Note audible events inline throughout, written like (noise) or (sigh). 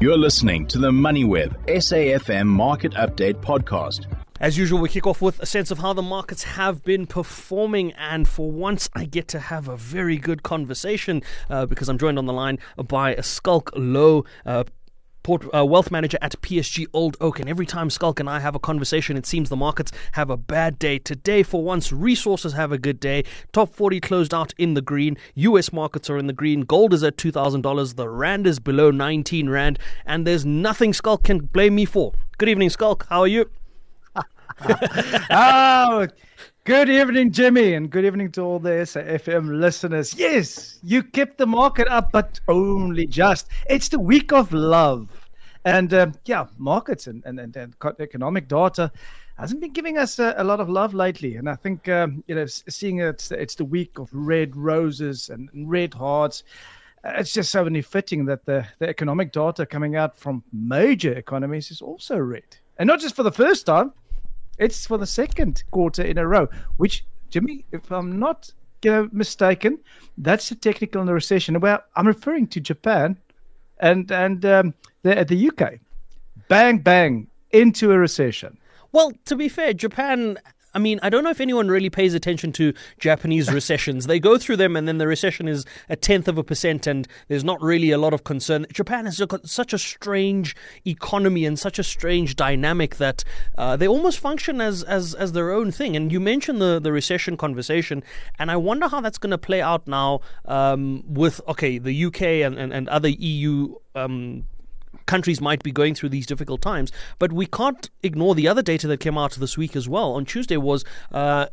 You're listening to the MoneyWeb SAFM Market Update Podcast. As usual, we kick off with a sense of how the markets have been performing. And for once, I get to have a very good conversation uh, because I'm joined on the line by Schalk Louw. Uh, Port, uh, wealth manager at PSG Old Oak. And every time Schalk and I have a conversation, it seems the markets have a bad day. Today, for once, resources have a good day. Top 40 closed out in the green. US markets are in the green. Gold is at $2,000. The Rand is below 19 Rand. And there's nothing Schalk can blame me for. Good evening, Schalk. How are you? oh, (laughs) Good evening, Jimmy, and good evening to all the SAFM listeners. Yes, you kept the market up, but only just. It's the week of love. And um, yeah, markets and, and, and, and, economic data hasn't been giving us a, a lot of love lately. And I think, um, you know, seeing it's, it's the week of red roses and red hearts, uh, it's just so only fitting that the, the economic data coming out from major economies is also red. And not just for the first time, it's for the second quarter in a row, which, Jimmy, if I'm not you know, mistaken, that's a technical recession. Well, I'm referring to Japan and and um, the, the UK. Bang, bang, into a recession. Well, to be fair, Japan I mean, I don't know if anyone really pays attention to Japanese (laughs) recessions. They go through them, and then the recession is a tenth of a percent, and there's not really a lot of concern. Japan has got such a strange economy and such a strange dynamic that uh, they almost function as, as as their own thing. And you mentioned the the recession conversation, and I wonder how that's going to play out now um, with okay the UK and, and, and other EU. Um, countries might be going through these difficult times. But we can't ignore the other data that came out this week as well. On Tuesday was uh,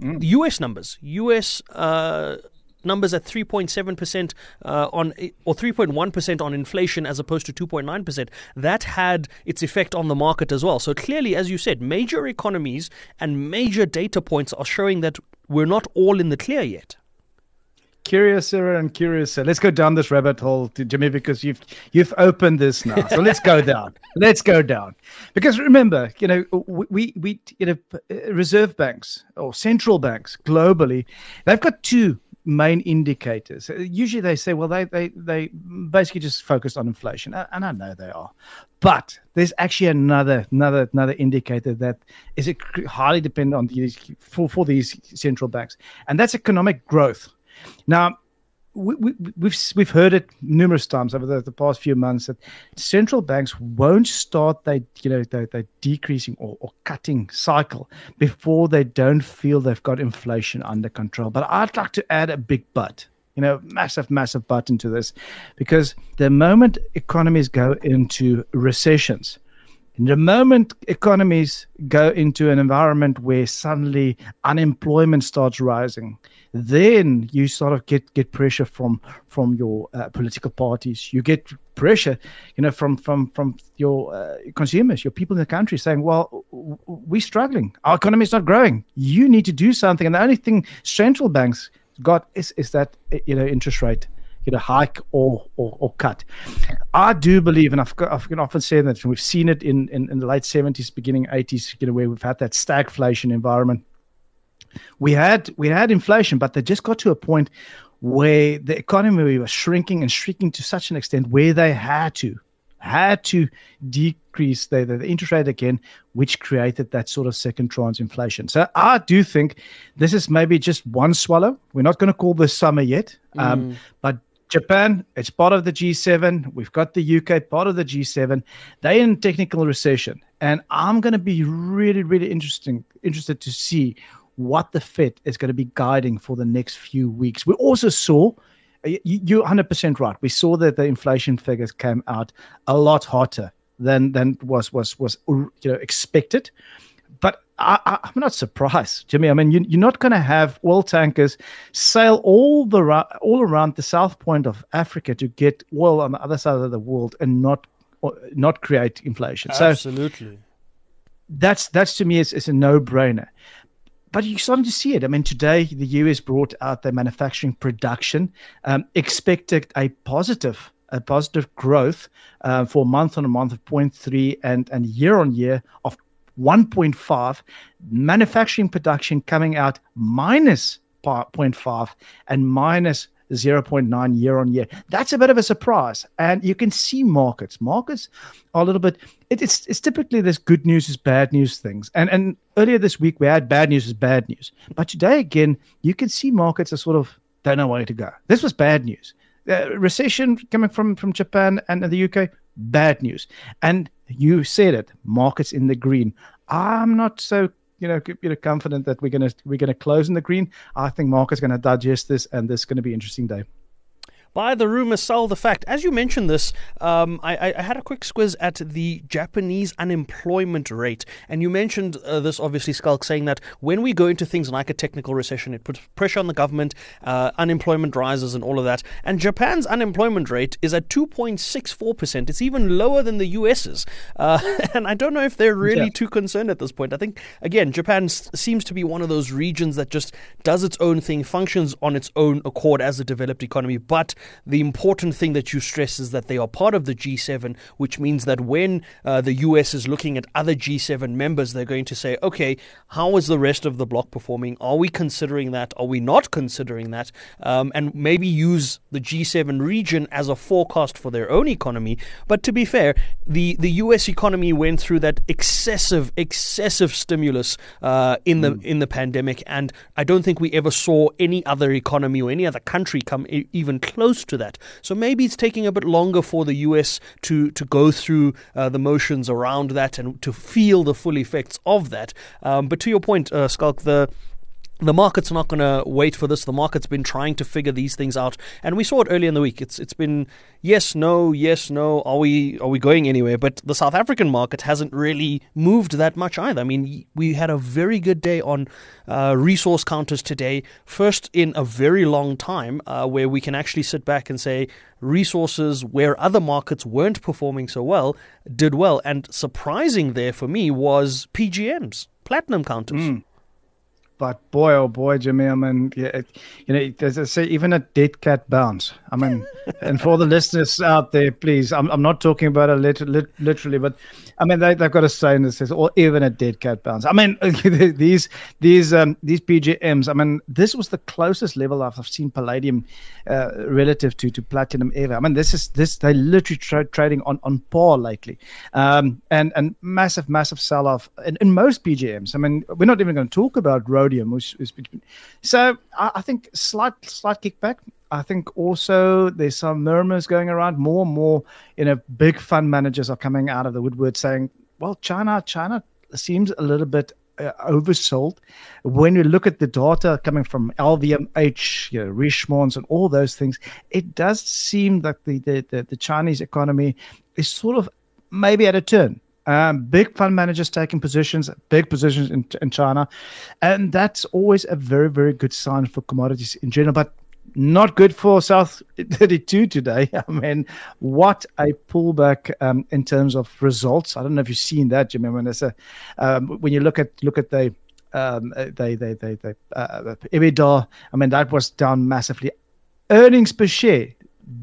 mm. U.S. numbers. U.S. Uh, numbers at 3.7% uh, on or 3.1% on inflation as opposed to 2.9%. That had its effect on the market as well. So clearly, as you said, major economies and major data points are showing that we're not all in the clear yet. Curiouser and curiouser. Let's go down this rabbit hole, Jimmy, because you've you've opened this now. So let's go (laughs) down. Let's go down. Because remember, you know, we we you know, uh, reserve banks or central banks globally, they've got two main indicators. Uh, usually they say, well, they they they basically just focus on inflation, uh, and I know they are, but there's actually another another another indicator that is highly dependent on these for for these central banks, and that's economic growth. Now, we, we, we've we've heard it numerous times over the, the past few months that central banks won't start they you know they they decreasing or, or cutting cycle before they don't feel they've got inflation under control. But I'd like to add a big but you know, massive, massive but into this, because the moment economies go into recessions, the moment economies go into an environment where suddenly unemployment starts rising, then you sort of get, get pressure from from your uh, political parties. You get pressure, you know, from from from your uh, consumers, your people in the country, saying, "Well, we're struggling. Our economy is not growing. You need to do something." And the only thing central banks got is is that you know interest rate know, hike or, or, or cut. I do believe, and I've, got, I've often said that, we've seen it in, in, in the late 70s, beginning 80s, you know, where we've had that stagflation environment. We had we had inflation, but they just got to a point where the economy was shrinking and shrinking to such an extent where they had to had to decrease the, the, interest rate again, which created that sort of second tranche inflation. So I do think this is maybe just one swallow. We're not going to call this summer yet, um, mm. but Japan, it's part of the G7. We've got the UK, part of the G7. They're in technical recession. And I'm going to be really, really interesting, interested to see what the Fed is going to be guiding for the next few weeks. We also saw, you're 100% right. We saw that the inflation figures came out a lot hotter than than was was was you know expected. I, am not surprised, Jimmy. I mean, you, are not going to have oil tankers sail all the all around the south point of Africa to get oil on the other side of the world and not not create inflation. Absolutely. So that's that's to me is, is a no brainer. But you're starting to see it. I mean, today the US brought out their manufacturing production, um, expected a positive a positive growth uh, for month on a month of 0.3 and and year on year of 1.5, manufacturing production coming out minus 0.5 and minus 0.9 year on year. That's a bit of a surprise. And you can see markets. Markets are a little bit, it, it's, it's typically this good news is bad news things. And, and earlier this week, we had bad news is bad news. But today, again, you can see markets are sort of don't know where to go. This was bad news. Uh, recession coming from, from Japan and the UK, bad news. And you said it, markets in the green. I'm not so you know, you know, confident that we're gonna we're gonna close in the green. I think market's gonna digest this, and this is gonna be an interesting day buy the rumor, sell the fact. As you mentioned this, um, I, I, had a quick squiz at the Japanese unemployment rate, and you mentioned uh, this obviously, Schalk, saying that when we go into things like a technical recession, it puts pressure on the government, uh, unemployment rises, and all of that. And Japan's unemployment rate is at 2.64%. It's even lower than the US's. Uh, (laughs) and I don't know if they're really yeah. too concerned at this point. I think, again, Japan s- seems to be one of those regions that just does its own thing, functions on its own accord as a developed economy, but the important thing that you stress is that they are part of the G7, which means that when uh, the US is looking at other G7 members, they're going to say, okay, how is the rest of the bloc performing? Are we considering that? Are we not considering that? Um, and maybe use the G7 region as a forecast for their own economy. But to be fair, the, the US economy went through that excessive, excessive stimulus uh, in the mm. in the pandemic, and I don't think we ever saw any other economy or any other country come e- even close close to that. So maybe it's taking a bit longer for the US to, to go through uh, the motions around that and to feel the full effects of that. Um, but to your point, uh, Schalk, the the market's not going to wait for this. The market's been trying to figure these things out, and we saw it earlier in the week. It's it's been yes, no, yes, no. Are we are we going anywhere? But the South African market hasn't really moved that much either. I mean, we had a very good day on uh, resource counters today, first in a very long time, uh, where we can actually sit back and say resources where other markets weren't performing so well did well. And surprising there for me was PGMs, platinum counters. Mm. But boy, oh boy, Jimmy, I mean, yeah, you know, as I say, even a dead cat bounce. I mean, (laughs) and for the listeners out there, please, I'm, I'm not talking about it lit- lit- literally, but I mean, they, they've got a saying that says, or even a dead cat bounce. I mean, (laughs) these these um, these PGMs. I mean, this was the closest level I've seen palladium uh, relative to to platinum ever. I mean, this is this they literally tra- trading on on par lately, um, and and massive massive sell off in, in most PGMs. I mean, we're not even going to talk about rhodium, which is so I, I think slight slight kickback. I think also there's some murmurs going around. More and more, you know, big fund managers are coming out of the woodwork saying, "Well, China, China seems a little bit uh, oversold. When you look at the data coming from LVMH, you know, Richemont's, and all those things, it does seem that the, the, the, the Chinese economy is sort of maybe at a turn. Um, big fund managers taking positions, big positions in, in China, and that's always a very, very good sign for commodities in general. But not good for South 32 today. (laughs) I mean, what a pullback um, in terms of results. I don't know if you've seen that, Jimmy. When there's a um, when you look at look at the um, they they they they uh, EBITDA. I mean, that was down massively. Earnings per share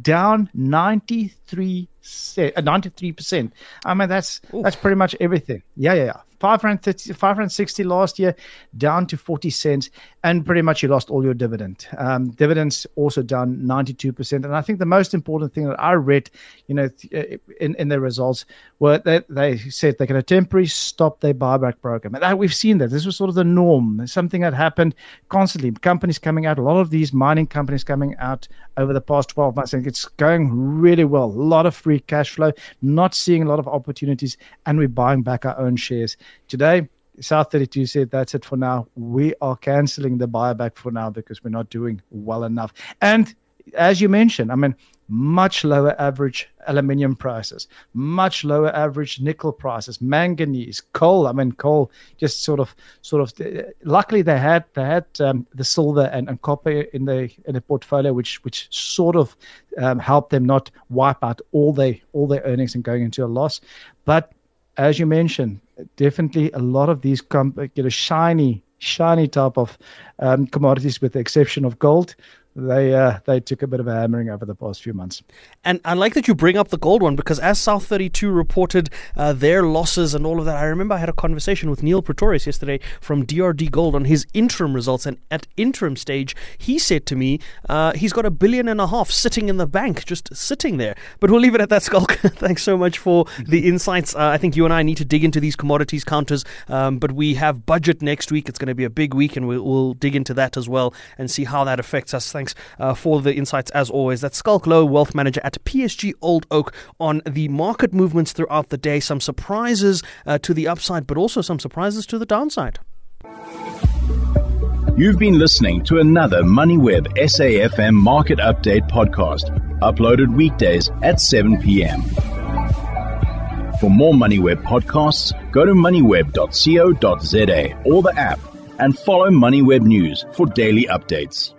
down 93 93% uh, I mean, that's Oof. that's pretty much everything. Yeah, yeah, yeah. 530, 560 last year, down to 40 cents, and pretty much you lost all your dividend. Um, dividends also down 92%. And I think the most important thing that I read, you know, uh, in, in their results were that they said they're going to temporarily stop their buyback program. And that, we've seen that. This was sort of the norm, something that happened constantly. Companies coming out, a lot of these mining companies coming out over the past 12 months, and it's going really well. A lot of free cash flow, not seeing a lot of opportunities, and we're buying back our own shares. Today, South 32 said that's it for now. We are canceling the buyback for now because we're not doing well enough. And as you mentioned, I mean, much lower average aluminium prices, much lower average nickel prices, manganese, coal. I mean, coal just sort of, sort of. Luckily, they had they had um, the silver and, and copper in the in the portfolio, which which sort of um, helped them not wipe out all their all their earnings and going into a loss. But as you mentioned, definitely a lot of these come, you know, shiny, shiny type of um, commodities, with the exception of gold they uh, they took a bit of a hammering over the past few months. And I like that you bring up the gold one because as South 32 reported uh, their losses and all of that, I remember I had a conversation with Neil Pretorius yesterday from DRD Gold on his interim results. And at interim stage, he said to me uh, he's got a billion and a half sitting in the bank, just sitting there. But we'll leave it at that, Schalk. (laughs) Thanks so much for the (laughs) insights. Uh, I think you and I need to dig into these commodities counters, um, but we have budget next week. It's going to be a big week, and we'll, we'll dig into that as well and see how that affects us. Thanks uh, for the insights as always. That's Schalk Louw, wealth manager at PSG Old Oak, on the market movements throughout the day. Some surprises uh, to the upside, but also some surprises to the downside. You've been listening to another MoneyWeb SAFM Market Update podcast, uploaded weekdays at 7 p.m. For more MoneyWeb podcasts, go to moneyweb.co.za or the app and follow MoneyWeb News for daily updates.